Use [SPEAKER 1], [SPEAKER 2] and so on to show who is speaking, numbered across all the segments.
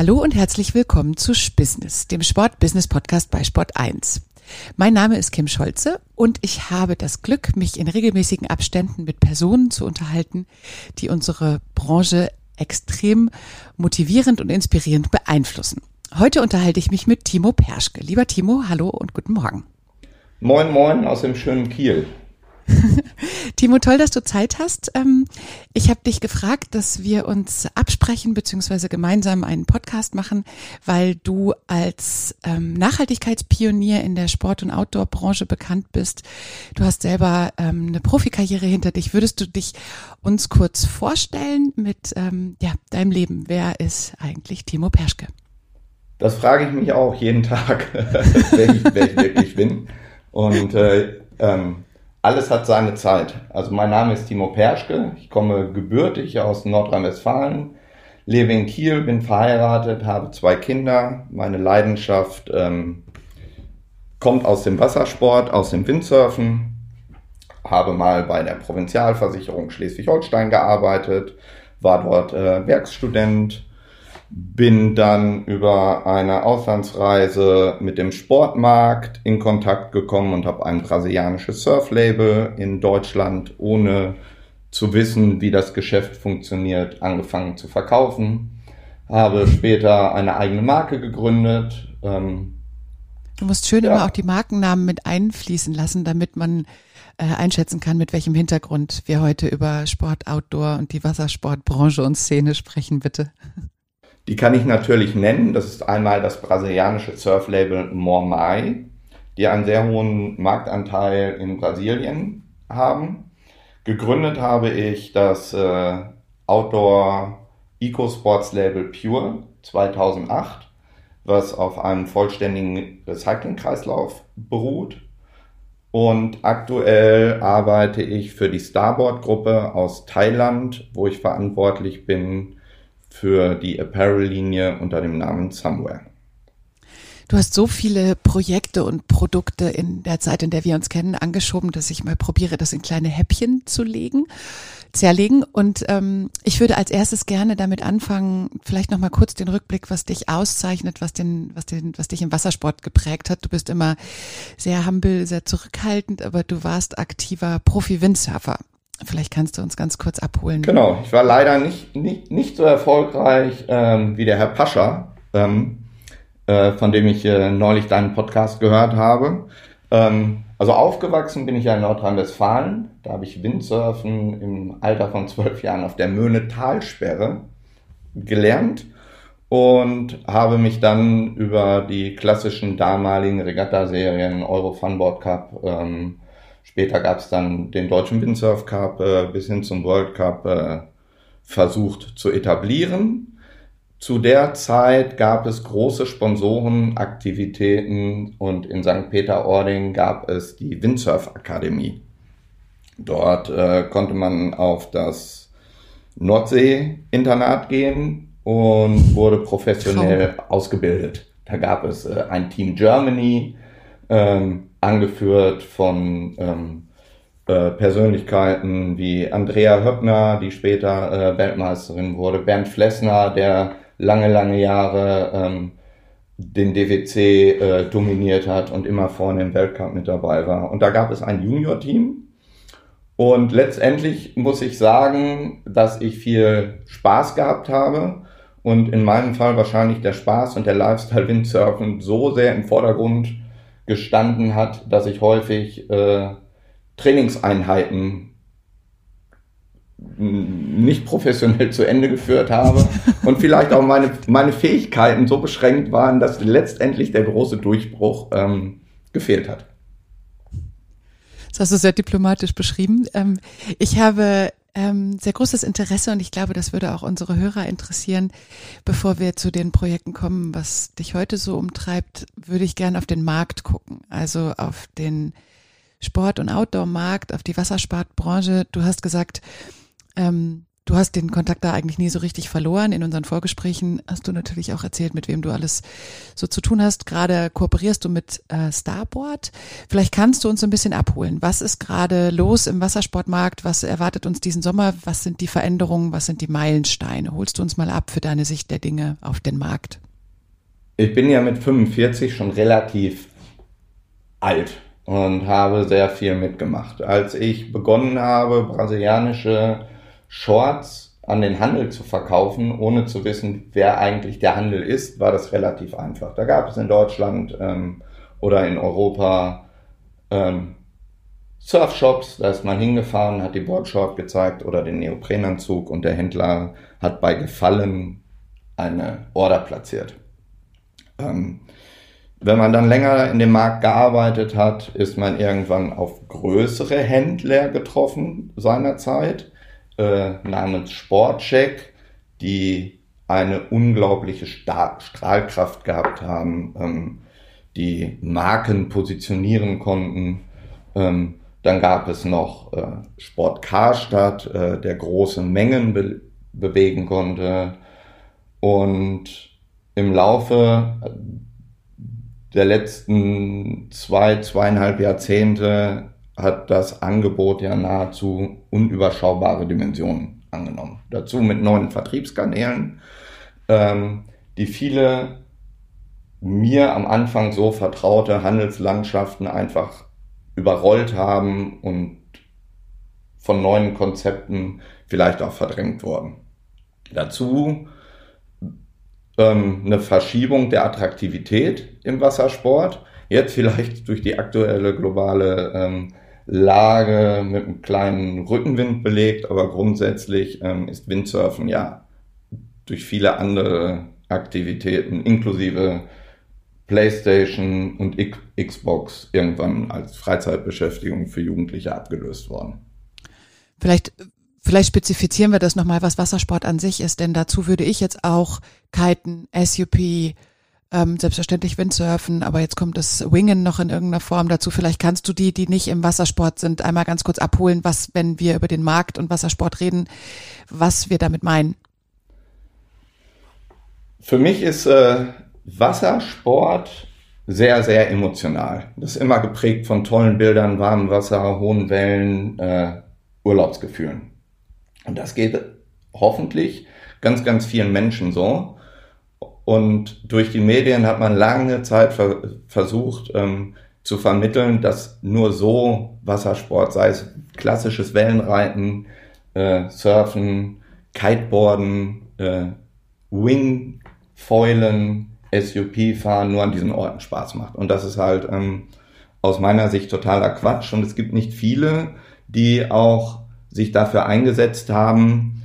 [SPEAKER 1] Hallo und herzlich willkommen zu Spissness, dem Sport-Business-Podcast bei Sport 1. Mein Name ist Kim Scholze und ich habe das Glück, mich in regelmäßigen Abständen mit Personen zu unterhalten, die unsere Branche extrem motivierend und inspirierend beeinflussen. Heute unterhalte ich mich mit Timo Perschke. Lieber Timo, hallo und guten Morgen.
[SPEAKER 2] Moin, moin aus dem schönen Kiel.
[SPEAKER 1] Timo, toll, dass du Zeit hast. Ähm, ich habe dich gefragt, dass wir uns absprechen bzw. gemeinsam einen Podcast machen, weil du als ähm, Nachhaltigkeitspionier in der Sport- und Outdoor-Branche bekannt bist. Du hast selber ähm, eine Profikarriere hinter dich. Würdest du dich uns kurz vorstellen mit ja, deinem Leben? Wer ist eigentlich Timo Perschke?
[SPEAKER 2] Das frage ich mich auch jeden Tag, wer, ich, wer ich wirklich bin. Und äh, ähm, alles hat seine Zeit. Also mein Name ist Timo Perschke, ich komme gebürtig aus Nordrhein-Westfalen, lebe in Kiel, bin verheiratet, habe zwei Kinder. Meine Leidenschaft ähm, kommt aus dem Wassersport, aus dem Windsurfen. Habe mal bei der Provinzialversicherung Schleswig-Holstein gearbeitet, war dort äh, Werkstudent, bin dann über eine Auslandsreise mit dem Sportmarkt in Kontakt gekommen und habe ein brasilianisches Surflabel in Deutschland ohne zu wissen, wie das Geschäft funktioniert, angefangen zu verkaufen. Habe später eine eigene Marke gegründet. Ähm,
[SPEAKER 1] du musst schön ja. immer auch die Markennamen mit einfließen lassen, damit man äh, einschätzen kann, mit welchem Hintergrund wir heute über Sport, Outdoor und die Wassersportbranche und Szene sprechen, bitte.
[SPEAKER 2] Die kann ich natürlich nennen. Das ist einmal das brasilianische Surflabel Mormai, die einen sehr hohen Marktanteil in Brasilien haben. Gegründet habe ich das äh, Outdoor Eco Sports Label Pure 2008, was auf einem vollständigen Recyclingkreislauf beruht. Und aktuell arbeite ich für die Starboard-Gruppe aus Thailand, wo ich verantwortlich bin für die Apparel-Linie unter dem Namen Somewhere.
[SPEAKER 1] Du hast so viele Projekte und Produkte in der Zeit, in der wir uns kennen, angeschoben, dass ich mal probiere, das in kleine Häppchen zu legen, zerlegen. Und ähm, ich würde als erstes gerne damit anfangen, vielleicht noch mal kurz den Rückblick, was dich auszeichnet, was den, was den, was dich im Wassersport geprägt hat. Du bist immer sehr humble, sehr zurückhaltend, aber du warst aktiver Profi-Windsurfer. Vielleicht kannst du uns ganz kurz abholen.
[SPEAKER 2] Genau, ich war leider nicht, nicht, nicht so erfolgreich ähm, wie der Herr Pascha, ähm, äh, von dem ich äh, neulich deinen Podcast gehört habe. Ähm, also aufgewachsen bin ich ja in Nordrhein-Westfalen. Da habe ich Windsurfen im Alter von zwölf Jahren auf der Möhne Talsperre gelernt und habe mich dann über die klassischen damaligen Regatta-Serien Euro Funboard Cup ähm, Später gab es dann den Deutschen Windsurf Cup äh, bis hin zum World Cup äh, versucht zu etablieren. Zu der Zeit gab es große Sponsorenaktivitäten und in St. Peter-Ording gab es die Windsurf Akademie. Dort äh, konnte man auf das Nordsee-Internat gehen und wurde professionell oh. ausgebildet. Da gab es äh, ein Team Germany, ähm, angeführt von ähm, äh, Persönlichkeiten wie Andrea Höppner, die später äh, Weltmeisterin wurde, Bernd Flessner, der lange, lange Jahre ähm, den DWC äh, dominiert hat und immer vorne im Weltcup mit dabei war. Und da gab es ein Junior-Team. Und letztendlich muss ich sagen, dass ich viel Spaß gehabt habe und in meinem Fall wahrscheinlich der Spaß und der Lifestyle Windsurfen so sehr im Vordergrund gestanden hat, dass ich häufig äh, Trainingseinheiten nicht professionell zu Ende geführt habe und vielleicht auch meine, meine Fähigkeiten so beschränkt waren, dass letztendlich der große Durchbruch ähm, gefehlt hat.
[SPEAKER 1] Das hast du sehr diplomatisch beschrieben. Ähm, ich habe ähm, sehr großes Interesse und ich glaube, das würde auch unsere Hörer interessieren. Bevor wir zu den Projekten kommen, was dich heute so umtreibt, würde ich gerne auf den Markt gucken, also auf den Sport- und Outdoor-Markt, auf die Wassersportbranche. Du hast gesagt, ähm, Du hast den Kontakt da eigentlich nie so richtig verloren. In unseren Vorgesprächen hast du natürlich auch erzählt, mit wem du alles so zu tun hast. Gerade kooperierst du mit äh, Starboard. Vielleicht kannst du uns ein bisschen abholen. Was ist gerade los im Wassersportmarkt? Was erwartet uns diesen Sommer? Was sind die Veränderungen? Was sind die Meilensteine? Holst du uns mal ab für deine Sicht der Dinge auf den Markt?
[SPEAKER 2] Ich bin ja mit 45 schon relativ alt und habe sehr viel mitgemacht. Als ich begonnen habe, brasilianische Shorts an den Handel zu verkaufen, ohne zu wissen, wer eigentlich der Handel ist, war das relativ einfach. Da gab es in Deutschland ähm, oder in Europa ähm, Surfshops, da ist man hingefahren, hat die Boardshort gezeigt oder den Neoprenanzug und der Händler hat bei Gefallen eine Order platziert. Ähm, wenn man dann länger in dem Markt gearbeitet hat, ist man irgendwann auf größere Händler getroffen seinerzeit äh, namens Sportcheck, die eine unglaubliche Star Strahlkraft gehabt haben, ähm, die Marken positionieren konnten. Ähm, dann gab es noch äh, Sport Karstadt, äh, der große Mengen be bewegen konnte. Und im Laufe der letzten zwei, zweieinhalb Jahrzehnte hat das Angebot ja nahezu unüberschaubare Dimensionen angenommen. Dazu mit neuen Vertriebskanälen, ähm, die viele mir am Anfang so vertraute Handelslandschaften einfach überrollt haben und von neuen Konzepten vielleicht auch verdrängt wurden. Dazu ähm, eine Verschiebung der Attraktivität im Wassersport. Jetzt vielleicht durch die aktuelle globale ähm, Lage mit einem kleinen Rückenwind belegt, aber grundsätzlich ähm, ist Windsurfen ja durch viele andere Aktivitäten inklusive PlayStation und Xbox irgendwann als Freizeitbeschäftigung für Jugendliche abgelöst worden.
[SPEAKER 1] Vielleicht, vielleicht spezifizieren wir das nochmal, was Wassersport an sich ist, denn dazu würde ich jetzt auch Kiten, SUP, ähm, selbstverständlich Windsurfen, aber jetzt kommt das Wingen noch in irgendeiner Form dazu. Vielleicht kannst du die, die nicht im Wassersport sind, einmal ganz kurz abholen, was, wenn wir über den Markt und Wassersport reden, was wir damit meinen.
[SPEAKER 2] Für mich ist äh, Wassersport sehr, sehr emotional. Das ist immer geprägt von tollen Bildern, warmem Wasser, hohen Wellen, äh, Urlaubsgefühlen. Und das geht hoffentlich ganz, ganz vielen Menschen so. Und durch die Medien hat man lange Zeit ver versucht ähm, zu vermitteln, dass nur so Wassersport, sei es klassisches Wellenreiten, äh, Surfen, Kiteboarden, äh, Wingfoilen, SUP fahren, nur an diesen Orten Spaß macht. Und das ist halt ähm, aus meiner Sicht totaler Quatsch. Und es gibt nicht viele, die auch sich dafür eingesetzt haben,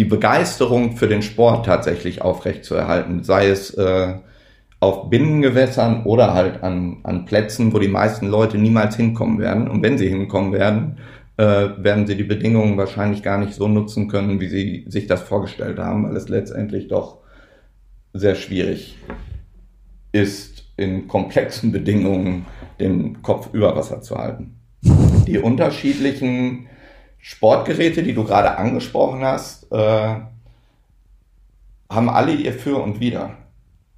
[SPEAKER 2] die Begeisterung für den Sport tatsächlich aufrechtzuerhalten, sei es äh, auf Binnengewässern oder halt an, an Plätzen, wo die meisten Leute niemals hinkommen werden. Und wenn sie hinkommen werden, äh, werden sie die Bedingungen wahrscheinlich gar nicht so nutzen können, wie sie sich das vorgestellt haben, weil es letztendlich doch sehr schwierig ist, in komplexen Bedingungen den Kopf über Wasser zu halten. Die unterschiedlichen Sportgeräte, die du gerade angesprochen hast, äh, haben alle ihr Für und Wider.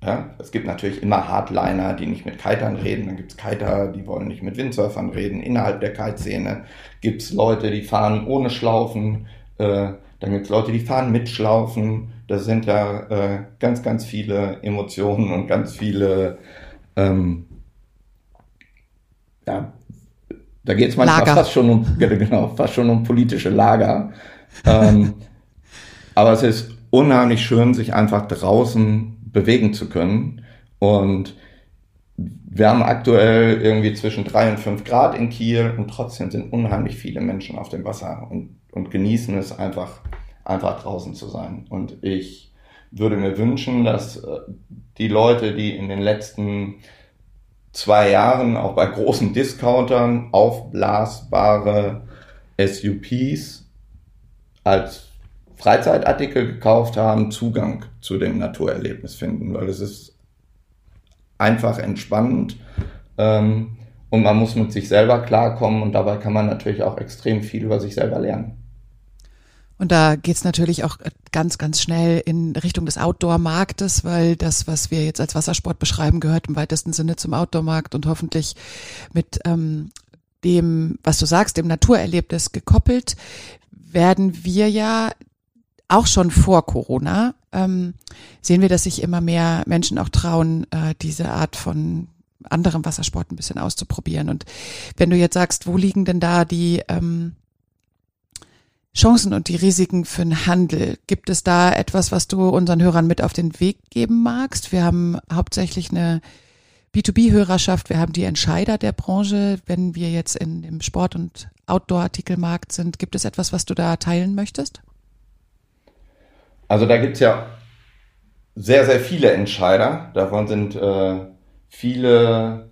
[SPEAKER 2] Ja? Es gibt natürlich immer Hardliner, die nicht mit Kitern reden. Dann gibt es Kiter, die wollen nicht mit Windsurfern reden. Innerhalb der Kiteszene gibt es Leute, die fahren ohne Schlaufen. Äh, dann gibt es Leute, die fahren mit Schlaufen. Das sind ja äh, ganz, ganz viele Emotionen und ganz viele ähm, ja, da geht es manchmal Lager. fast schon um, genau, fast schon um politische Lager. ähm, aber es ist unheimlich schön, sich einfach draußen bewegen zu können. Und wir haben aktuell irgendwie zwischen drei und fünf Grad in Kiel und trotzdem sind unheimlich viele Menschen auf dem Wasser und, und genießen es einfach, einfach draußen zu sein. Und ich würde mir wünschen, dass äh, die Leute, die in den letzten zwei Jahren auch bei großen Discountern aufblasbare SUPs als Freizeitartikel gekauft haben, Zugang zu dem Naturerlebnis finden, weil es ist einfach entspannend ähm, und man muss mit sich selber klarkommen und dabei kann man natürlich auch extrem viel über sich selber lernen.
[SPEAKER 1] Und da geht's natürlich auch ganz, ganz schnell in Richtung des Outdoor-Marktes, weil das, was wir jetzt als Wassersport beschreiben, gehört im weitesten Sinne zum Outdoor-Markt und hoffentlich mit ähm, dem, was du sagst, dem Naturerlebnis gekoppelt, werden wir ja auch schon vor Corona ähm, sehen wir, dass sich immer mehr Menschen auch trauen, äh, diese Art von anderem Wassersport ein bisschen auszuprobieren. Und wenn du jetzt sagst, wo liegen denn da die ähm, Chancen und die Risiken für den Handel. Gibt es da etwas, was du unseren Hörern mit auf den Weg geben magst? Wir haben hauptsächlich eine B2B-Hörerschaft, wir haben die Entscheider der Branche. Wenn wir jetzt in dem Sport- und Outdoor-Artikelmarkt sind, gibt es etwas, was du da teilen möchtest?
[SPEAKER 2] Also da gibt es ja sehr, sehr viele Entscheider. Davon sind äh, viele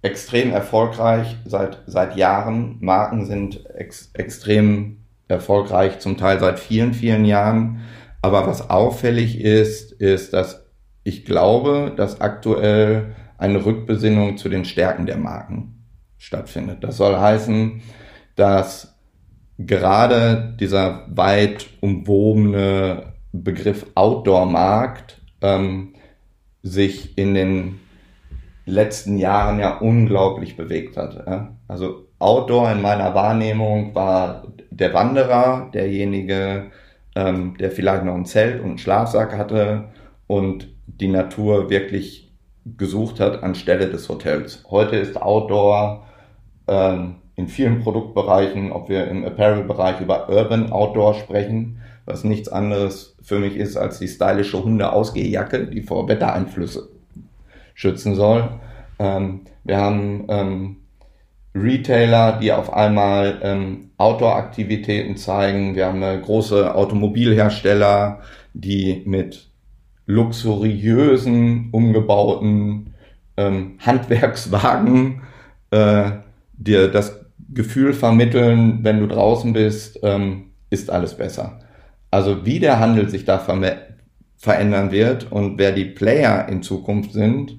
[SPEAKER 2] extrem erfolgreich seit, seit Jahren. Marken sind ex, extrem erfolgreich, zum Teil seit vielen, vielen Jahren. Aber was auffällig ist, ist, dass ich glaube, dass aktuell eine Rückbesinnung zu den Stärken der Marken stattfindet. Das soll heißen, dass gerade dieser weit umwobene Begriff Outdoor-Markt ähm, sich in den letzten Jahren ja unglaublich bewegt hat. Also Outdoor in meiner Wahrnehmung war der Wanderer, derjenige, ähm, der vielleicht noch ein Zelt und einen Schlafsack hatte und die Natur wirklich gesucht hat anstelle des Hotels. Heute ist Outdoor ähm, in vielen Produktbereichen, ob wir im Apparel-Bereich über Urban Outdoor sprechen, was nichts anderes für mich ist als die stylische Hunde-Ausgehjacke, die vor Wettereinflüsse schützen soll. Ähm, wir haben ähm, Retailer, die auf einmal ähm, Outdoor-Aktivitäten zeigen. Wir haben große Automobilhersteller, die mit luxuriösen, umgebauten ähm, Handwerkswagen äh, dir das Gefühl vermitteln, wenn du draußen bist, ähm, ist alles besser. Also wie der Handel sich da ver verändern wird und wer die Player in Zukunft sind,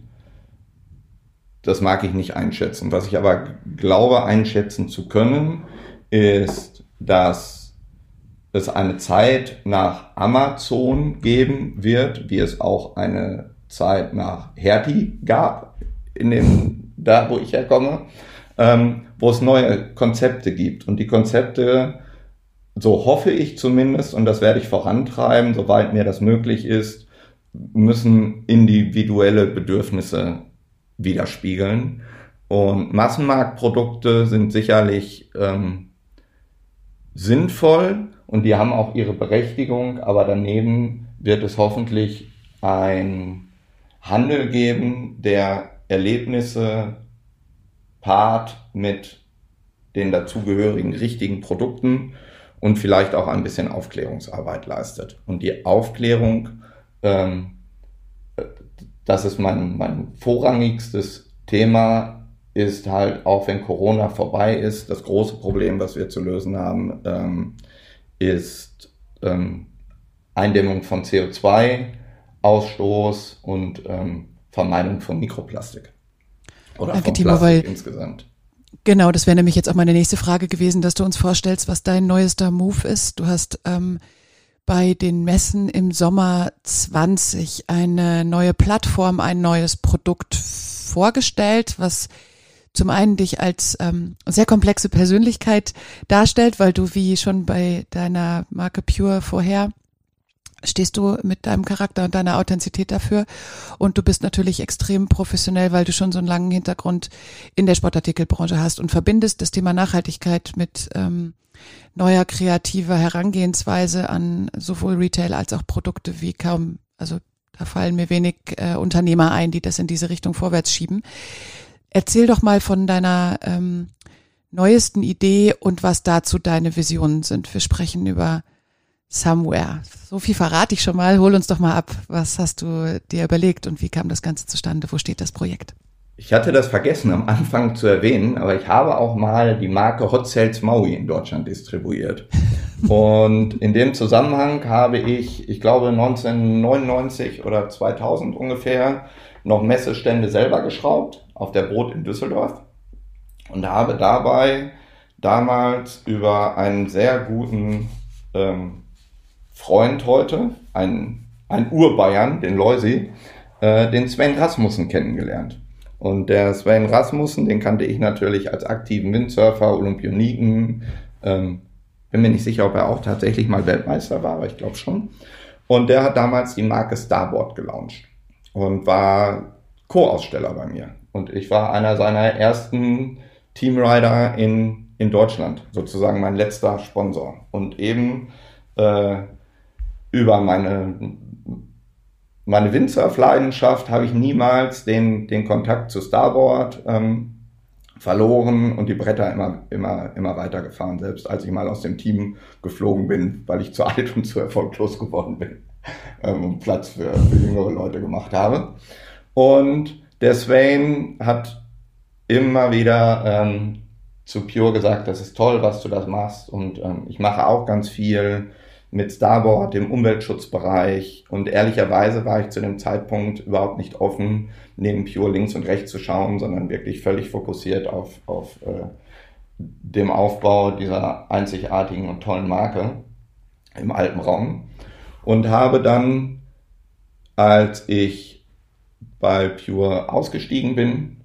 [SPEAKER 2] das mag ich nicht einschätzen. Was ich aber glaube einschätzen zu können, ist, dass es eine Zeit nach Amazon geben wird, wie es auch eine Zeit nach Hertie gab, in dem, da wo ich herkomme, ähm, wo es neue Konzepte gibt. Und die Konzepte, so hoffe ich zumindest, und das werde ich vorantreiben, soweit mir das möglich ist, müssen individuelle Bedürfnisse widerspiegeln. Und Massenmarktprodukte sind sicherlich ähm, sinnvoll und die haben auch ihre Berechtigung, aber daneben wird es hoffentlich ein Handel geben, der Erlebnisse paart mit den dazugehörigen richtigen Produkten und vielleicht auch ein bisschen Aufklärungsarbeit leistet. Und die Aufklärung ähm, das ist mein, mein vorrangigstes Thema, ist halt, auch wenn Corona vorbei ist, das große Problem, was wir zu lösen haben, ähm, ist ähm, Eindämmung von CO2-Ausstoß und ähm, Vermeidung von Mikroplastik.
[SPEAKER 1] Oder Danke, von Timo, Plastik weil, insgesamt. Genau, das wäre nämlich jetzt auch meine nächste Frage gewesen, dass du uns vorstellst, was dein neuester Move ist. Du hast ähm, bei den Messen im Sommer 20 eine neue Plattform, ein neues Produkt vorgestellt, was zum einen dich als ähm, sehr komplexe Persönlichkeit darstellt, weil du wie schon bei deiner Marke Pure vorher stehst du mit deinem Charakter und deiner Authentizität dafür und du bist natürlich extrem professionell, weil du schon so einen langen Hintergrund in der Sportartikelbranche hast und verbindest das Thema Nachhaltigkeit mit ähm, neuer kreativer Herangehensweise an sowohl Retail als auch Produkte wie kaum, also da fallen mir wenig äh, Unternehmer ein, die das in diese Richtung vorwärts schieben. Erzähl doch mal von deiner ähm, neuesten Idee und was dazu deine Visionen sind. Wir sprechen über Somewhere. So viel verrate ich schon mal. Hol uns doch mal ab. Was hast du dir überlegt und wie kam das Ganze zustande? Wo steht das Projekt?
[SPEAKER 2] Ich hatte das vergessen am Anfang zu erwähnen, aber ich habe auch mal die Marke Hot Sales Maui in Deutschland distribuiert. Und in dem Zusammenhang habe ich, ich glaube 1999 oder 2000 ungefähr, noch Messestände selber geschraubt auf der Brot in Düsseldorf und habe dabei damals über einen sehr guten ähm, Freund heute, ein, ein Urbayern, den Leusi, äh, den Sven Rasmussen kennengelernt. Und der Sven Rasmussen, den kannte ich natürlich als aktiven Windsurfer, Olympioniken. Ähm, bin mir nicht sicher, ob er auch tatsächlich mal Weltmeister war, aber ich glaube schon. Und der hat damals die Marke Starboard gelauncht und war Co-Aussteller bei mir. Und ich war einer seiner ersten Teamrider in, in Deutschland, sozusagen mein letzter Sponsor. Und eben äh, über meine, meine Windsurf-Leidenschaft habe ich niemals den, den Kontakt zu Starboard ähm, verloren und die Bretter immer, immer, immer weitergefahren, selbst als ich mal aus dem Team geflogen bin, weil ich zu alt und zu erfolglos geworden bin ähm, und Platz für, für jüngere Leute gemacht habe. Und der Swain hat immer wieder ähm, zu Pure gesagt, das ist toll, was du das machst. Und ähm, ich mache auch ganz viel mit Starboard, dem Umweltschutzbereich. Und ehrlicherweise war ich zu dem Zeitpunkt überhaupt nicht offen, neben Pure links und rechts zu schauen, sondern wirklich völlig fokussiert auf, auf äh, dem Aufbau dieser einzigartigen und tollen Marke im Alpenraum. Und habe dann, als ich bei Pure ausgestiegen bin,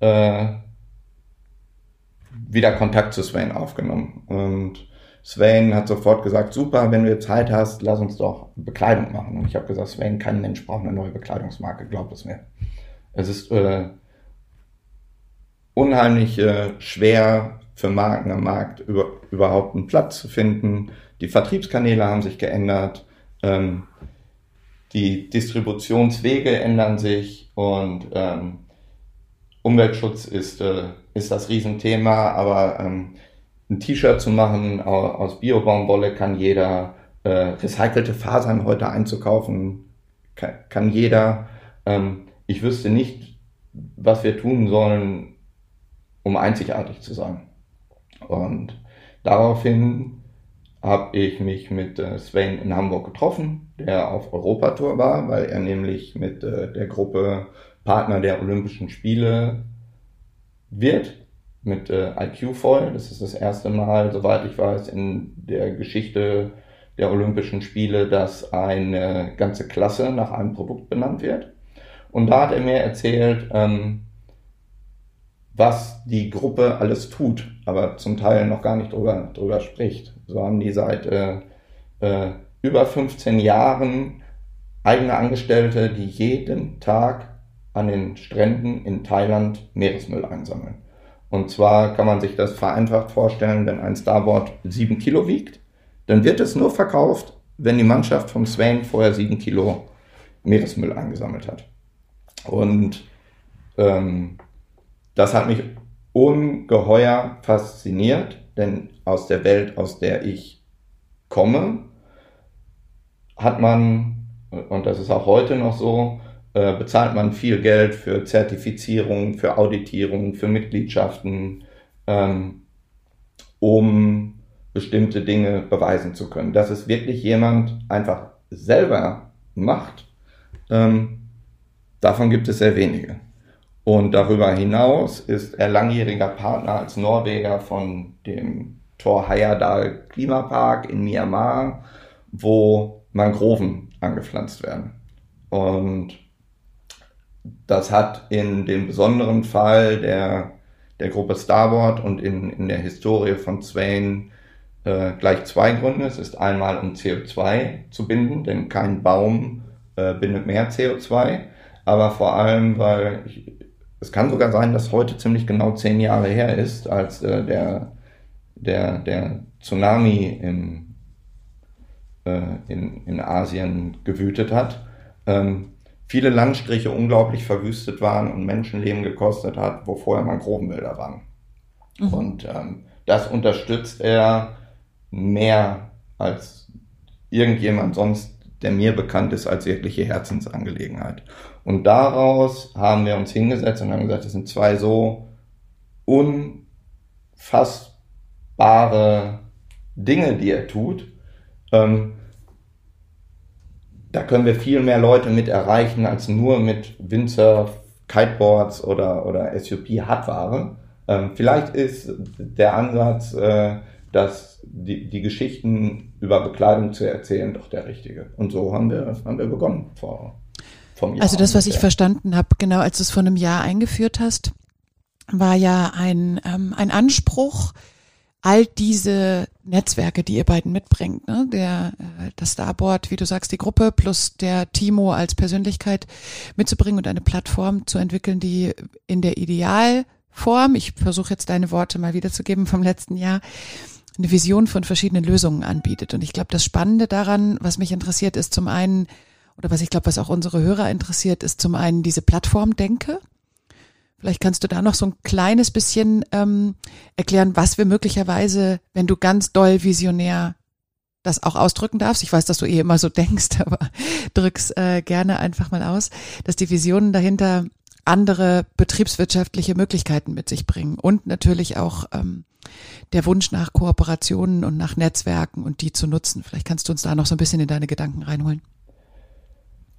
[SPEAKER 2] äh, wieder Kontakt zu Sven aufgenommen. Und Sven hat sofort gesagt, super, wenn du Zeit hast, lass uns doch Bekleidung machen. Und ich habe gesagt, Sven, kein Mensch braucht eine neue Bekleidungsmarke, glaub es mir. Es ist äh, unheimlich äh, schwer für Marken am Markt über, überhaupt einen Platz zu finden. Die Vertriebskanäle haben sich geändert. Ähm, die Distributionswege ändern sich und ähm, Umweltschutz ist, äh, ist das Riesenthema, aber ähm, ein T-Shirt zu machen aus Biobaumwolle kann jeder, äh, recycelte Fasern heute einzukaufen kann, kann jeder. Ähm, ich wüsste nicht, was wir tun sollen, um einzigartig zu sein. Und daraufhin habe ich mich mit äh, Sven in Hamburg getroffen, der auf Europatour war, weil er nämlich mit äh, der Gruppe Partner der Olympischen Spiele wird, mit äh, IQ Foil. Das ist das erste Mal, soweit ich weiß, in der Geschichte der Olympischen Spiele, dass eine ganze Klasse nach einem Produkt benannt wird. Und da hat er mir erzählt, ähm, was die Gruppe alles tut, aber zum Teil noch gar nicht drüber, drüber spricht. So haben die seit äh, äh, über 15 Jahren eigene Angestellte, die jeden Tag an den Stränden in Thailand Meeresmüll einsammeln. Und zwar kann man sich das vereinfacht vorstellen, wenn ein Starboard sieben Kilo wiegt, dann wird es nur verkauft, wenn die Mannschaft vom Swain vorher sieben Kilo Meeresmüll eingesammelt hat. Und ähm, das hat mich ungeheuer fasziniert, denn aus der Welt, aus der ich komme, hat man, und das ist auch heute noch so, äh, bezahlt man viel Geld für Zertifizierung, für Auditierung, für Mitgliedschaften, ähm, um bestimmte Dinge beweisen zu können. Dass es wirklich jemand einfach selber macht, ähm, davon gibt es sehr wenige. Und darüber hinaus ist er langjähriger Partner als Norweger von dem Tor Heyerdahl Klimapark in Myanmar, wo Mangroven angepflanzt werden. Und das hat in dem besonderen Fall der, der Gruppe Starboard und in, in der Historie von Swain äh, gleich zwei Gründe. Es ist einmal, um CO2 zu binden, denn kein Baum äh, bindet mehr CO2, aber vor allem, weil ich, es kann sogar sein, dass heute ziemlich genau zehn Jahre her ist, als äh, der, der, der Tsunami im, äh, in, in Asien gewütet hat. Ähm, viele Landstriche unglaublich verwüstet waren und Menschenleben gekostet hat, wo vorher Mangrovenwälder waren. Mhm. Und ähm, das unterstützt er mehr als irgendjemand sonst der mir bekannt ist als wirkliche Herzensangelegenheit. Und daraus haben wir uns hingesetzt und haben gesagt, das sind zwei so unfassbare Dinge, die er tut. Ähm, da können wir viel mehr Leute mit erreichen als nur mit Windsurf, Kiteboards oder, oder SUP Hardware. Ähm, vielleicht ist der Ansatz, äh, dass die, die Geschichten über Bekleidung zu erzählen doch der richtige. Und so haben wir, haben wir begonnen vor,
[SPEAKER 1] vom Jahr. Also das, was ich verstanden habe, genau als du es vor einem Jahr eingeführt hast, war ja ein, ähm, ein Anspruch, all diese Netzwerke, die ihr beiden mitbringt, ne? der äh, das Starboard, wie du sagst, die Gruppe plus der Timo als Persönlichkeit mitzubringen und eine Plattform zu entwickeln, die in der Idealform, ich versuche jetzt deine Worte mal wiederzugeben vom letzten Jahr, eine Vision von verschiedenen Lösungen anbietet. Und ich glaube, das Spannende daran, was mich interessiert, ist zum einen, oder was ich glaube, was auch unsere Hörer interessiert, ist zum einen diese Plattformdenke, Vielleicht kannst du da noch so ein kleines bisschen ähm, erklären, was wir möglicherweise, wenn du ganz doll visionär das auch ausdrücken darfst. Ich weiß, dass du eh immer so denkst, aber drück's äh, gerne einfach mal aus, dass die Visionen dahinter andere betriebswirtschaftliche Möglichkeiten mit sich bringen und natürlich auch ähm, der Wunsch nach Kooperationen und nach Netzwerken und die zu nutzen. Vielleicht kannst du uns da noch so ein bisschen in deine Gedanken reinholen.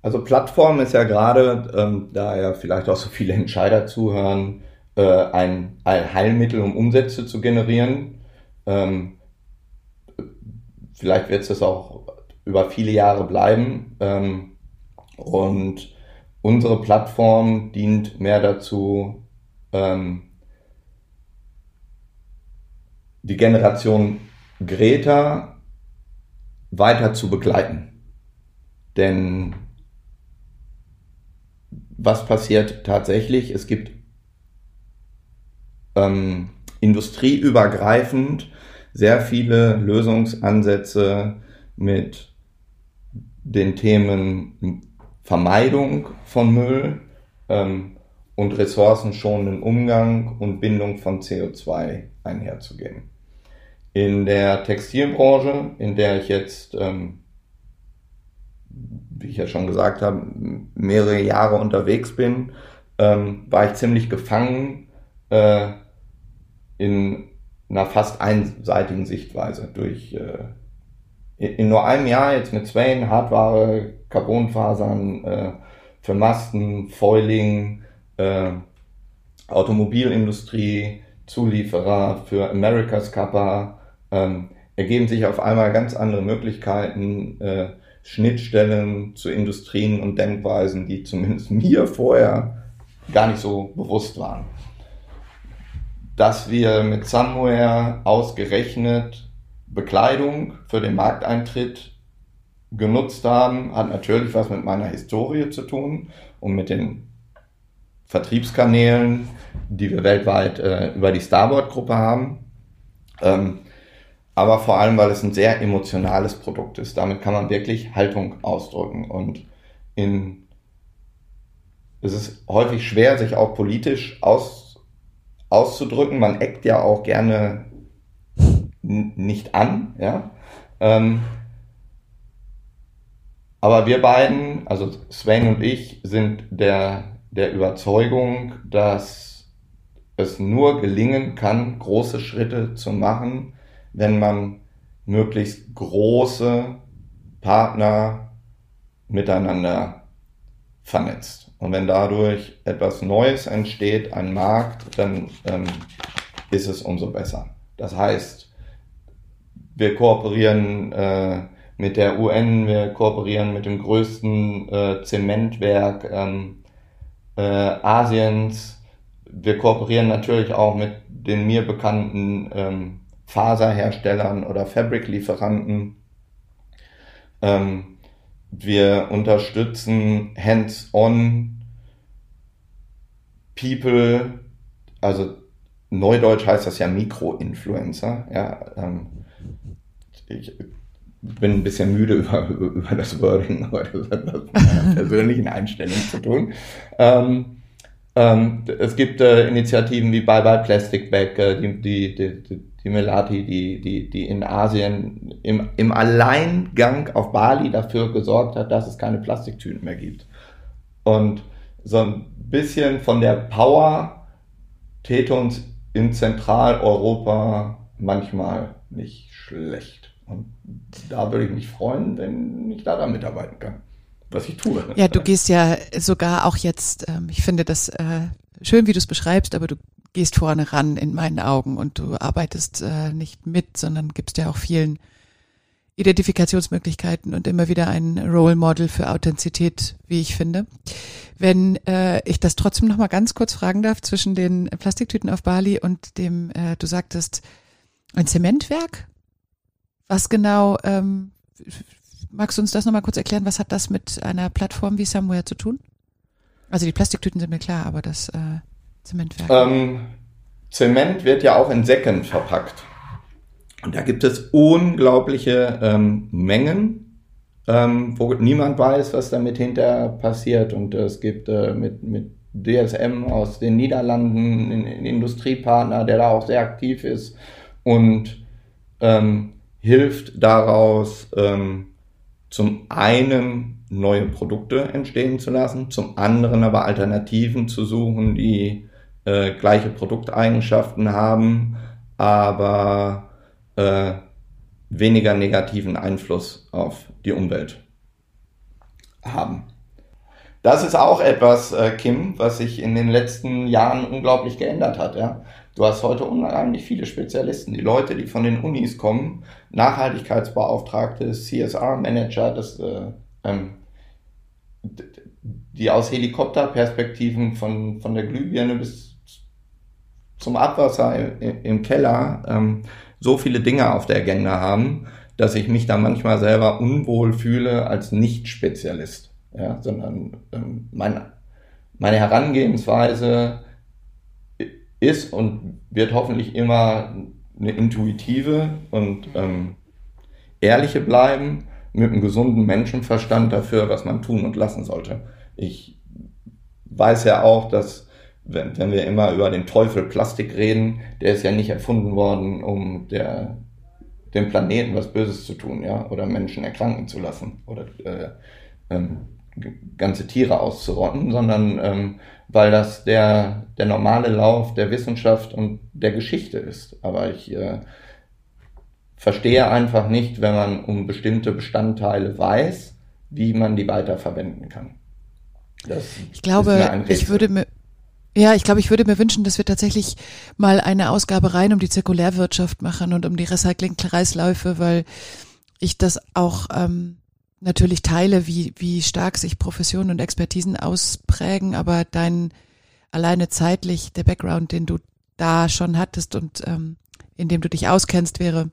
[SPEAKER 2] Also Plattform ist ja gerade, ähm, da ja vielleicht auch so viele Entscheider zuhören, äh, ein, ein Heilmittel, um Umsätze zu generieren. Ähm, vielleicht wird es auch über viele Jahre bleiben. Ähm, und unsere Plattform dient mehr dazu, ähm, die Generation Greta weiter zu begleiten. Denn was passiert tatsächlich? Es gibt ähm, industrieübergreifend sehr viele Lösungsansätze mit den Themen Vermeidung von Müll ähm, und ressourcenschonenden Umgang und Bindung von CO2 einherzugehen. In der Textilbranche, in der ich jetzt ähm, wie ich ja schon gesagt habe, mehrere Jahre unterwegs bin, ähm, war ich ziemlich gefangen äh, in einer fast einseitigen Sichtweise durch äh, in nur einem Jahr jetzt mit Swain, Hardware, Carbonfasern äh, für Masten, Foiling, äh, Automobilindustrie, Zulieferer für America's Kappa, ähm, ergeben sich auf einmal ganz andere Möglichkeiten, äh, Schnittstellen zu Industrien und Denkweisen, die zumindest mir vorher gar nicht so bewusst waren. Dass wir mit Somewhere ausgerechnet Bekleidung für den Markteintritt genutzt haben, hat natürlich was mit meiner Historie zu tun und mit den Vertriebskanälen, die wir weltweit äh, über die Starboard-Gruppe haben. Ähm, aber vor allem, weil es ein sehr emotionales Produkt ist. Damit kann man wirklich Haltung ausdrücken und in es ist häufig schwer, sich auch politisch aus, auszudrücken. Man eckt ja auch gerne nicht an, ja. Ähm, aber wir beiden, also Sven und ich, sind der, der Überzeugung, dass es nur gelingen kann, große Schritte zu machen, wenn man möglichst große Partner miteinander vernetzt. Und wenn dadurch etwas Neues entsteht, ein Markt, dann ähm, ist es umso besser. Das heißt, wir kooperieren äh, mit der UN, wir kooperieren mit dem größten äh, Zementwerk ähm, äh, Asiens, wir kooperieren natürlich auch mit den mir bekannten ähm, Faserherstellern oder Fabric-Lieferanten. Ähm, wir unterstützen hands-on People, also Neudeutsch heißt das ja Mikro-Influencer. Ja, ähm, ich bin ein bisschen müde über, über das Wording, aber das hat mit meiner persönlichen Einstellung zu tun. Ähm, ähm, es gibt äh, Initiativen wie Bye Bye Plastic Bag, äh, die, die, die, die Melati, die, die, die in Asien im, im Alleingang auf Bali dafür gesorgt hat, dass es keine Plastiktüten mehr gibt. Und so ein bisschen von der Power täte uns in Zentraleuropa manchmal nicht schlecht. Und da würde ich mich freuen, wenn ich da, da mitarbeiten kann. Was ich tue.
[SPEAKER 1] Ja, du gehst ja sogar auch jetzt, ähm, ich finde das äh, schön, wie du es beschreibst, aber du gehst vorne ran in meinen Augen und du arbeitest äh, nicht mit, sondern gibst ja auch vielen Identifikationsmöglichkeiten und immer wieder ein Role Model für Authentizität, wie ich finde. Wenn äh, ich das trotzdem noch mal ganz kurz fragen darf zwischen den Plastiktüten auf Bali und dem, äh, du sagtest, ein Zementwerk? Was genau, ähm, magst du uns das noch mal kurz erklären? Was hat das mit einer Plattform wie Somewhere zu tun? Also die Plastiktüten sind mir klar, aber das äh, Zementwerk.
[SPEAKER 2] Ähm, Zement wird ja auch in Säcken verpackt. Und da gibt es unglaubliche ähm, Mengen, ähm, wo niemand weiß, was damit hinterher passiert. Und es gibt äh, mit, mit DSM aus den Niederlanden einen Industriepartner, der da auch sehr aktiv ist und ähm, hilft daraus ähm, zum einen neue Produkte entstehen zu lassen, zum anderen aber Alternativen zu suchen, die äh, gleiche Produkteigenschaften haben, aber äh, weniger negativen Einfluss auf die Umwelt haben. Das ist auch etwas, äh, Kim, was sich in den letzten Jahren unglaublich geändert hat. Ja? Du hast heute unheimlich viele Spezialisten. Die Leute, die von den Unis kommen, Nachhaltigkeitsbeauftragte, CSR-Manager, das, äh, ähm, die aus Helikopterperspektiven von, von der Glühbirne bis zum Abwasser im, im Keller ähm, so viele Dinge auf der Agenda haben, dass ich mich da manchmal selber unwohl fühle als Nicht-Spezialist. Ja, sondern ähm, mein, meine Herangehensweise ist und wird hoffentlich immer eine intuitive und ähm, ehrliche bleiben, mit einem gesunden Menschenverstand dafür, was man tun und lassen sollte. Ich weiß ja auch, dass wenn, wenn wir immer über den Teufel Plastik reden, der ist ja nicht erfunden worden, um der, dem Planeten was Böses zu tun, ja, oder Menschen erkranken zu lassen oder äh, ähm, ganze Tiere auszurotten, sondern ähm, weil das der, der normale Lauf der Wissenschaft und der Geschichte ist. Aber ich äh, verstehe einfach nicht, wenn man um bestimmte Bestandteile weiß, wie man die weiterverwenden kann.
[SPEAKER 1] Das ich glaube, ich würde mir ja, ich glaube, ich würde mir wünschen, dass wir tatsächlich mal eine Ausgabe rein um die Zirkulärwirtschaft machen und um die Recycling-Kreisläufe, weil ich das auch ähm, natürlich teile, wie, wie stark sich Professionen und Expertisen ausprägen, aber dein alleine zeitlich, der Background, den du da schon hattest und ähm, in dem du dich auskennst, wäre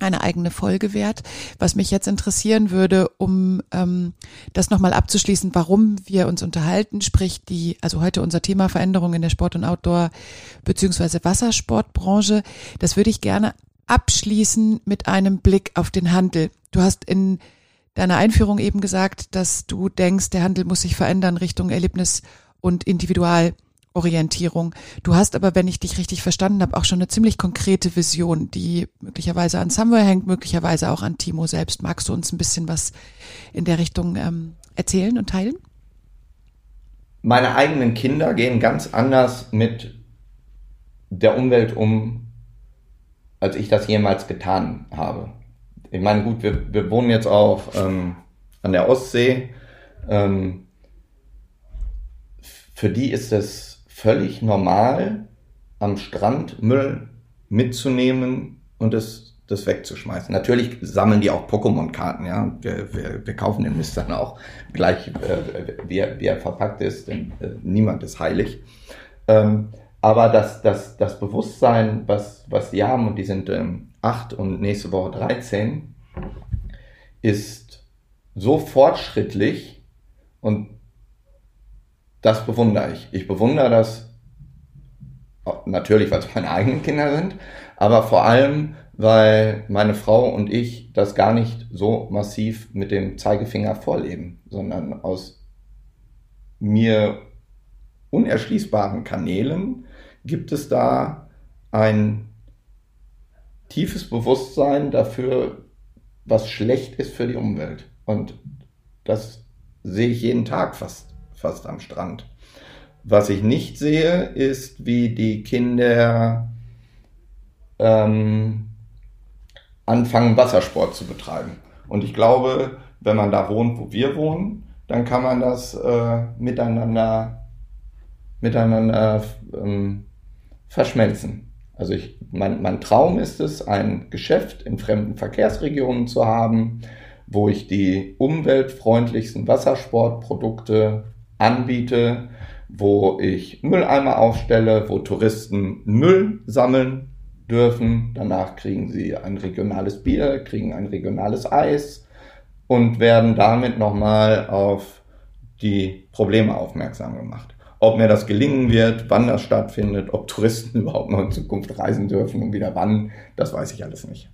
[SPEAKER 1] eine eigene Folge wert. Was mich jetzt interessieren würde, um ähm, das nochmal abzuschließen, warum wir uns unterhalten, sprich die, also heute unser Thema Veränderung in der Sport- und Outdoor- beziehungsweise Wassersportbranche, das würde ich gerne abschließen mit einem Blick auf den Handel. Du hast in deiner Einführung eben gesagt, dass du denkst, der Handel muss sich verändern Richtung Erlebnis und Individual. Orientierung. Du hast aber, wenn ich dich richtig verstanden habe, auch schon eine ziemlich konkrete Vision, die möglicherweise an Somewhere hängt, möglicherweise auch an Timo selbst. Magst du uns ein bisschen was in der Richtung ähm, erzählen und teilen?
[SPEAKER 2] Meine eigenen Kinder gehen ganz anders mit der Umwelt um, als ich das jemals getan habe. Ich meine, gut, wir, wir wohnen jetzt auch ähm, an der Ostsee. Ähm, für die ist es völlig normal, am Strand Müll mitzunehmen und das, das wegzuschmeißen. Natürlich sammeln die auch Pokémon-Karten, ja. Wir, wir, wir kaufen den Mist dann auch gleich, äh, wie, er, wie er verpackt ist, denn äh, niemand ist heilig. Ähm, aber das, das, das Bewusstsein, was, was die haben, und die sind ähm, acht und nächste Woche 13, ist so fortschrittlich und das bewundere ich. Ich bewundere das natürlich, weil es meine eigenen Kinder sind, aber vor allem, weil meine Frau und ich das gar nicht so massiv mit dem Zeigefinger vorleben, sondern aus mir unerschließbaren Kanälen gibt es da ein tiefes Bewusstsein dafür, was schlecht ist für die Umwelt. Und das sehe ich jeden Tag fast fast am Strand. Was ich nicht sehe, ist, wie die Kinder ähm, anfangen, Wassersport zu betreiben. Und ich glaube, wenn man da wohnt, wo wir wohnen, dann kann man das äh, miteinander, miteinander ähm, verschmelzen. Also ich, mein, mein Traum ist es, ein Geschäft in fremden Verkehrsregionen zu haben, wo ich die umweltfreundlichsten Wassersportprodukte anbiete, wo ich Mülleimer aufstelle, wo Touristen Müll sammeln dürfen. Danach kriegen sie ein regionales Bier, kriegen ein regionales Eis und werden damit nochmal auf die Probleme aufmerksam gemacht. Ob mir das gelingen wird, wann das stattfindet, ob Touristen überhaupt noch in Zukunft reisen dürfen und wieder wann, das weiß ich alles nicht.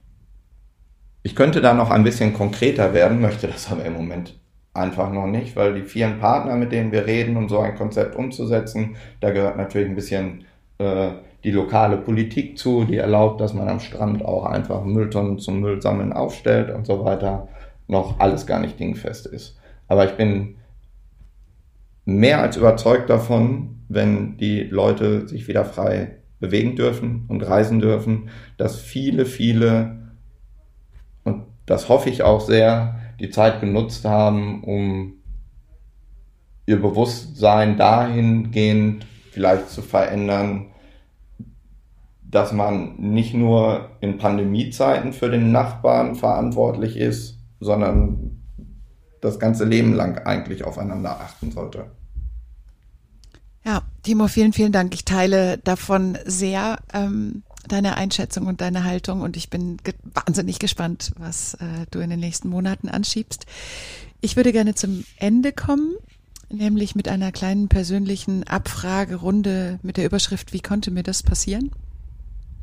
[SPEAKER 2] Ich könnte da noch ein bisschen konkreter werden, möchte das aber im Moment einfach noch nicht, weil die vielen Partner, mit denen wir reden, um so ein Konzept umzusetzen, da gehört natürlich ein bisschen äh, die lokale Politik zu, die erlaubt, dass man am Strand auch einfach Mülltonnen zum Müllsammeln aufstellt und so weiter, noch alles gar nicht dingfest ist. Aber ich bin mehr als überzeugt davon, wenn die Leute sich wieder frei bewegen dürfen und reisen dürfen, dass viele, viele, und das hoffe ich auch sehr, die Zeit genutzt haben, um ihr Bewusstsein dahingehend vielleicht zu verändern, dass man nicht nur in Pandemiezeiten für den Nachbarn verantwortlich ist, sondern das ganze Leben lang eigentlich aufeinander achten sollte.
[SPEAKER 1] Timo, vielen, vielen Dank. Ich teile davon sehr ähm, deine Einschätzung und deine Haltung und ich bin ge wahnsinnig gespannt, was äh, du in den nächsten Monaten anschiebst. Ich würde gerne zum Ende kommen, nämlich mit einer kleinen persönlichen Abfragerunde mit der Überschrift, wie konnte mir das passieren?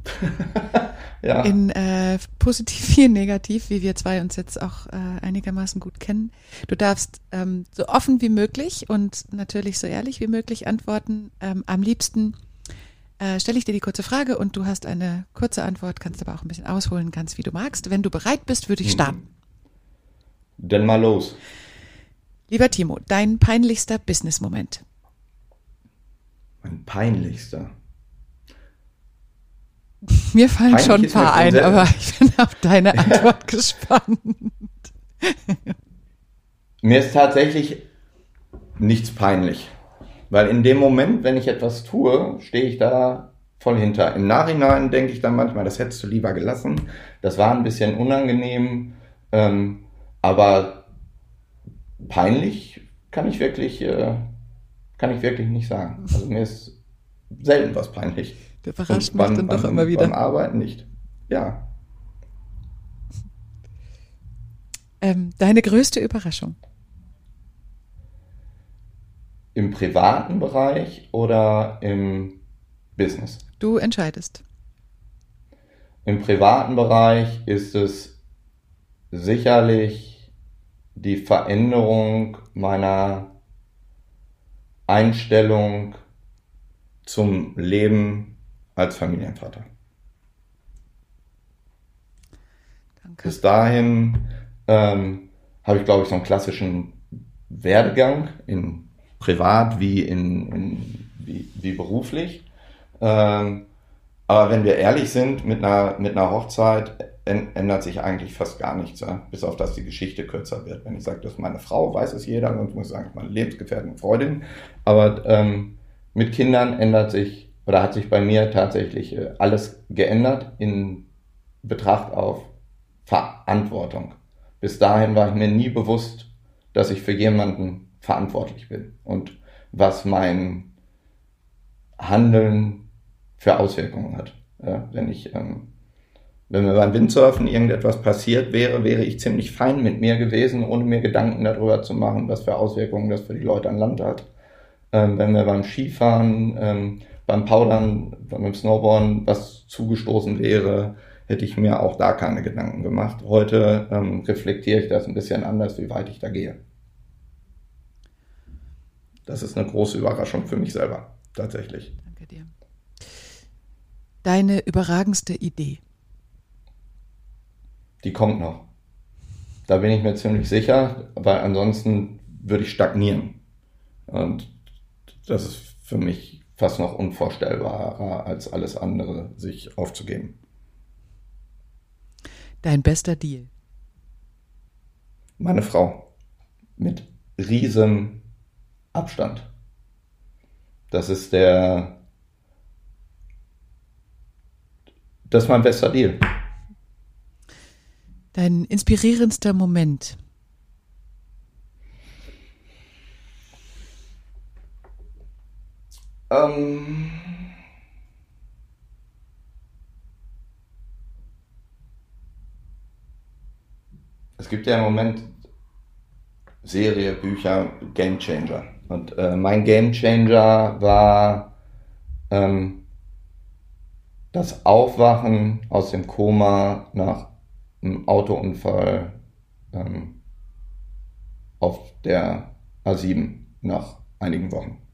[SPEAKER 1] ja. In äh, positiv wie negativ, wie wir zwei uns jetzt auch äh, einigermaßen gut kennen. Du darfst ähm, so offen wie möglich und natürlich so ehrlich wie möglich antworten. Ähm, am liebsten äh, stelle ich dir die kurze Frage und du hast eine kurze Antwort, kannst aber auch ein bisschen ausholen, ganz wie du magst. Wenn du bereit bist, würde ich hm. starten.
[SPEAKER 2] Dann mal los.
[SPEAKER 1] Lieber Timo, dein peinlichster Business-Moment.
[SPEAKER 2] Mein peinlichster.
[SPEAKER 1] Mir fallen Peinlich schon ein paar ein, aber ich bin auf deine Antwort gespannt.
[SPEAKER 2] Mir ist tatsächlich nichts peinlich. Weil in dem Moment, wenn ich etwas tue, stehe ich da voll hinter. Im Nachhinein denke ich dann manchmal, das hättest du lieber gelassen. Das war ein bisschen unangenehm. Ähm, aber peinlich kann ich wirklich, äh, kann ich wirklich nicht sagen. Also mir ist selten was peinlich.
[SPEAKER 1] Der überrascht mich dann doch immer wieder.
[SPEAKER 2] Beim Arbeiten nicht. Ja.
[SPEAKER 1] Ähm, deine größte Überraschung?
[SPEAKER 2] Im privaten Bereich oder im Business?
[SPEAKER 1] Du entscheidest.
[SPEAKER 2] Im privaten Bereich ist es sicherlich die Veränderung meiner Einstellung zum Leben als Familienvater. Danke. Bis dahin ähm, habe ich, glaube ich, so einen klassischen Werdegang in privat wie in, in wie, wie beruflich. Ähm, aber wenn wir ehrlich sind, mit einer, mit einer Hochzeit ändert sich eigentlich fast gar nichts, ja? bis auf dass die Geschichte kürzer wird. Wenn ich sage, das ist meine Frau, weiß es jeder, sonst muss ich sagen, meine Lebensgefährtin und Freundin. Aber ähm, mit Kindern ändert sich oder hat sich bei mir tatsächlich äh, alles geändert in Betracht auf Verantwortung. Bis dahin war ich mir nie bewusst, dass ich für jemanden verantwortlich bin und was mein Handeln für Auswirkungen hat. Ja, wenn ich, ähm, wenn mir beim Windsurfen irgendetwas passiert wäre, wäre ich ziemlich fein mit mir gewesen, ohne mir Gedanken darüber zu machen, was für Auswirkungen das für die Leute an Land hat. Ähm, wenn mir beim Skifahren ähm, beim Powdern, beim Snowboarden was zugestoßen wäre, hätte ich mir auch da keine Gedanken gemacht. Heute ähm, reflektiere ich das ein bisschen anders, wie weit ich da gehe. Das ist eine große Überraschung für mich selber, tatsächlich. Danke dir.
[SPEAKER 1] Deine überragendste Idee?
[SPEAKER 2] Die kommt noch. Da bin ich mir ziemlich sicher, weil ansonsten würde ich stagnieren. Und das ist für mich fast noch unvorstellbarer als alles andere, sich aufzugeben.
[SPEAKER 1] Dein bester Deal?
[SPEAKER 2] Meine Frau. Mit riesen Abstand. Das ist der, das ist mein bester Deal.
[SPEAKER 1] Dein inspirierendster Moment.
[SPEAKER 2] Ähm, es gibt ja im Moment Serie, Bücher, Game Changer. Und äh, mein Game Changer war ähm, das Aufwachen aus dem Koma nach einem Autounfall ähm, auf der A7 nach einigen Wochen.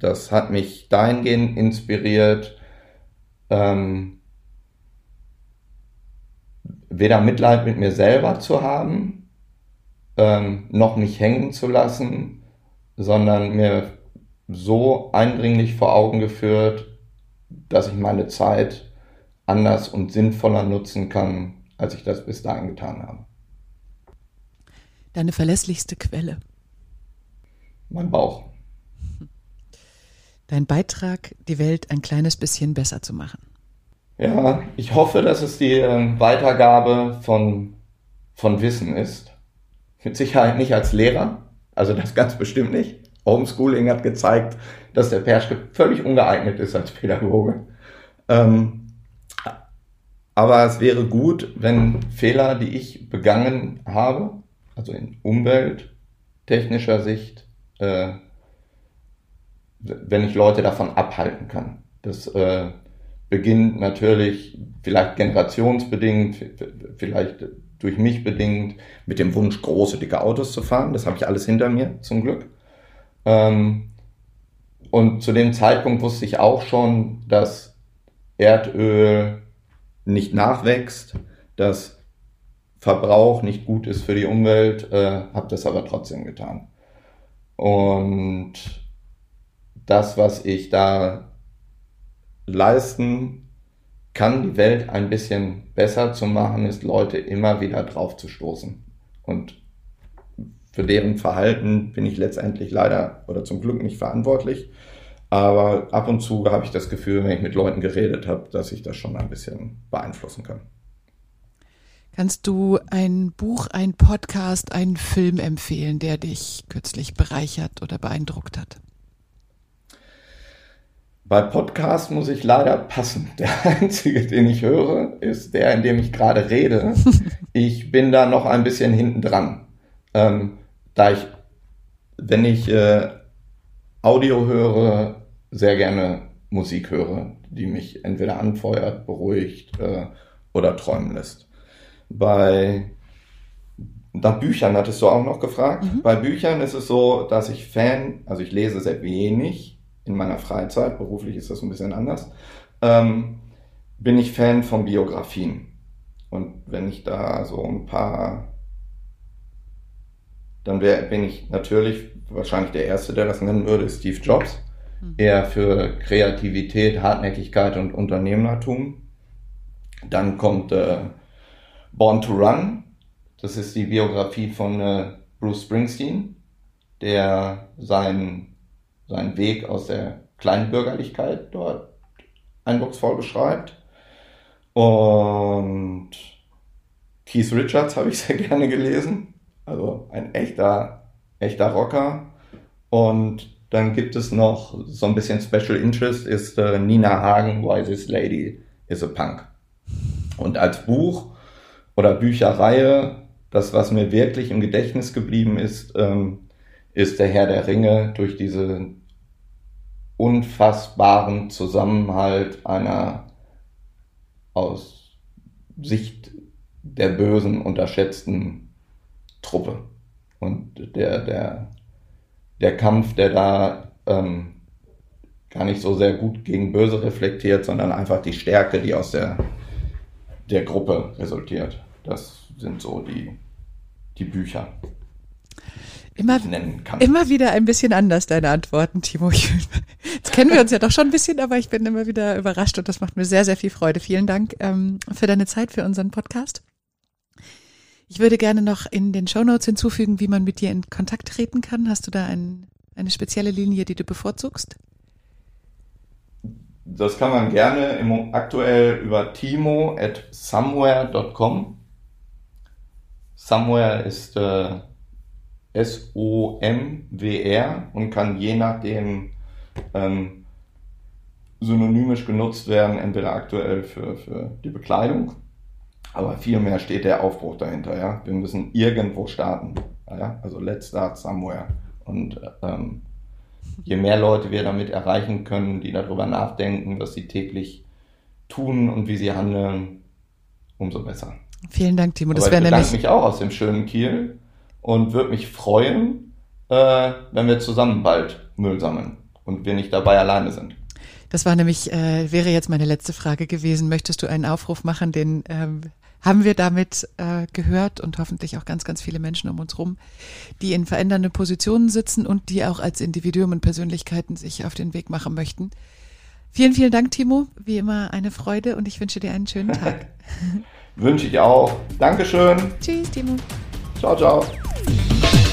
[SPEAKER 2] Das hat mich dahingehend inspiriert, ähm, weder Mitleid mit mir selber zu haben, ähm, noch mich hängen zu lassen, sondern mir so eindringlich vor Augen geführt, dass ich meine Zeit anders und sinnvoller nutzen kann, als ich das bis dahin getan habe.
[SPEAKER 1] Deine verlässlichste Quelle?
[SPEAKER 2] Mein Bauch.
[SPEAKER 1] Dein Beitrag, die Welt ein kleines bisschen besser zu machen.
[SPEAKER 2] Ja, ich hoffe, dass es die ähm, Weitergabe von, von Wissen ist. Mit Sicherheit nicht als Lehrer, also das ganz bestimmt nicht. Homeschooling hat gezeigt, dass der Perschke völlig ungeeignet ist als Pädagoge. Ähm, aber es wäre gut, wenn Fehler, die ich begangen habe, also in umwelttechnischer Sicht, äh, wenn ich Leute davon abhalten kann. Das äh, beginnt natürlich vielleicht generationsbedingt, vielleicht durch mich bedingt, mit dem Wunsch, große, dicke Autos zu fahren. Das habe ich alles hinter mir, zum Glück. Ähm, und zu dem Zeitpunkt wusste ich auch schon, dass Erdöl nicht nachwächst, dass Verbrauch nicht gut ist für die Umwelt, äh, habe das aber trotzdem getan. Und das, was ich da leisten kann, die Welt ein bisschen besser zu machen, ist Leute immer wieder drauf zu stoßen. Und für deren Verhalten bin ich letztendlich leider oder zum Glück nicht verantwortlich. Aber ab und zu habe ich das Gefühl, wenn ich mit Leuten geredet habe, dass ich das schon ein bisschen beeinflussen kann.
[SPEAKER 1] Kannst du ein Buch, ein Podcast, einen Film empfehlen, der dich kürzlich bereichert oder beeindruckt hat?
[SPEAKER 2] Bei Podcast muss ich leider passen. Der einzige, den ich höre, ist der, in dem ich gerade rede. Ich bin da noch ein bisschen hinten dran. Ähm, da ich, wenn ich äh, Audio höre, sehr gerne Musik höre, die mich entweder anfeuert, beruhigt äh, oder träumen lässt. Bei nach Büchern hattest du auch noch gefragt. Mhm. Bei Büchern ist es so, dass ich Fan, also ich lese sehr wenig in meiner Freizeit, beruflich ist das ein bisschen anders, ähm, bin ich Fan von Biografien. Und wenn ich da so ein paar, dann wär, bin ich natürlich wahrscheinlich der Erste, der das nennen würde, Steve Jobs Mhm. eher für Kreativität, Hartnäckigkeit und Unternehmertum. Dann kommt äh, Born to Run. Das ist die Biografie von äh, Bruce Springsteen, der seinen, seinen Weg aus der Kleinbürgerlichkeit dort eindrucksvoll beschreibt. Und Keith Richards habe ich sehr gerne gelesen. Also ein echter, echter Rocker. Und dann gibt es noch so ein bisschen Special Interest, ist äh, Nina Hagen, Why This Lady is a Punk. Und als Buch oder Bücherreihe, das, was mir wirklich im Gedächtnis geblieben ist, ähm, ist der Herr der Ringe durch diesen unfassbaren Zusammenhalt einer aus Sicht der bösen, unterschätzten Truppe. Und der, der der Kampf, der da ähm, gar nicht so sehr gut gegen Böse reflektiert, sondern einfach die Stärke, die aus der, der Gruppe resultiert. Das sind so die, die Bücher.
[SPEAKER 1] Immer, immer wieder ein bisschen anders, deine Antworten, Timo. Jetzt kennen wir uns ja doch schon ein bisschen, aber ich bin immer wieder überrascht und das macht mir sehr, sehr viel Freude. Vielen Dank ähm, für deine Zeit, für unseren Podcast. Ich würde gerne noch in den Show Notes hinzufügen, wie man mit dir in Kontakt treten kann. Hast du da ein, eine spezielle Linie, die du bevorzugst?
[SPEAKER 2] Das kann man gerne im, aktuell über timo at somewhere.com. Somewhere ist äh, S-O-M-W-R und kann je nachdem ähm, synonymisch genutzt werden, entweder aktuell für, für die Bekleidung, aber vielmehr steht der Aufbruch dahinter. Ja? Wir müssen irgendwo starten. Ja? Also let's start somewhere. Und ähm, je mehr Leute wir damit erreichen können, die darüber nachdenken, was sie täglich tun und wie sie handeln, umso besser.
[SPEAKER 1] Vielen Dank, Timo. Das
[SPEAKER 2] wäre
[SPEAKER 1] nämlich.
[SPEAKER 2] Ich bedanke mich auch aus dem schönen Kiel und würde mich freuen, äh, wenn wir zusammen bald Müll sammeln und wir nicht dabei alleine sind.
[SPEAKER 1] Das war nämlich, äh, wäre jetzt meine letzte Frage gewesen. Möchtest du einen Aufruf machen, den ähm, haben wir damit äh, gehört und hoffentlich auch ganz, ganz viele Menschen um uns rum, die in verändernden Positionen sitzen und die auch als Individuum und Persönlichkeiten sich auf den Weg machen möchten. Vielen, vielen Dank, Timo. Wie immer eine Freude und ich wünsche dir einen schönen Tag.
[SPEAKER 2] wünsche ich auch. Dankeschön.
[SPEAKER 1] Tschüss, Timo.
[SPEAKER 2] Ciao, ciao. Bye.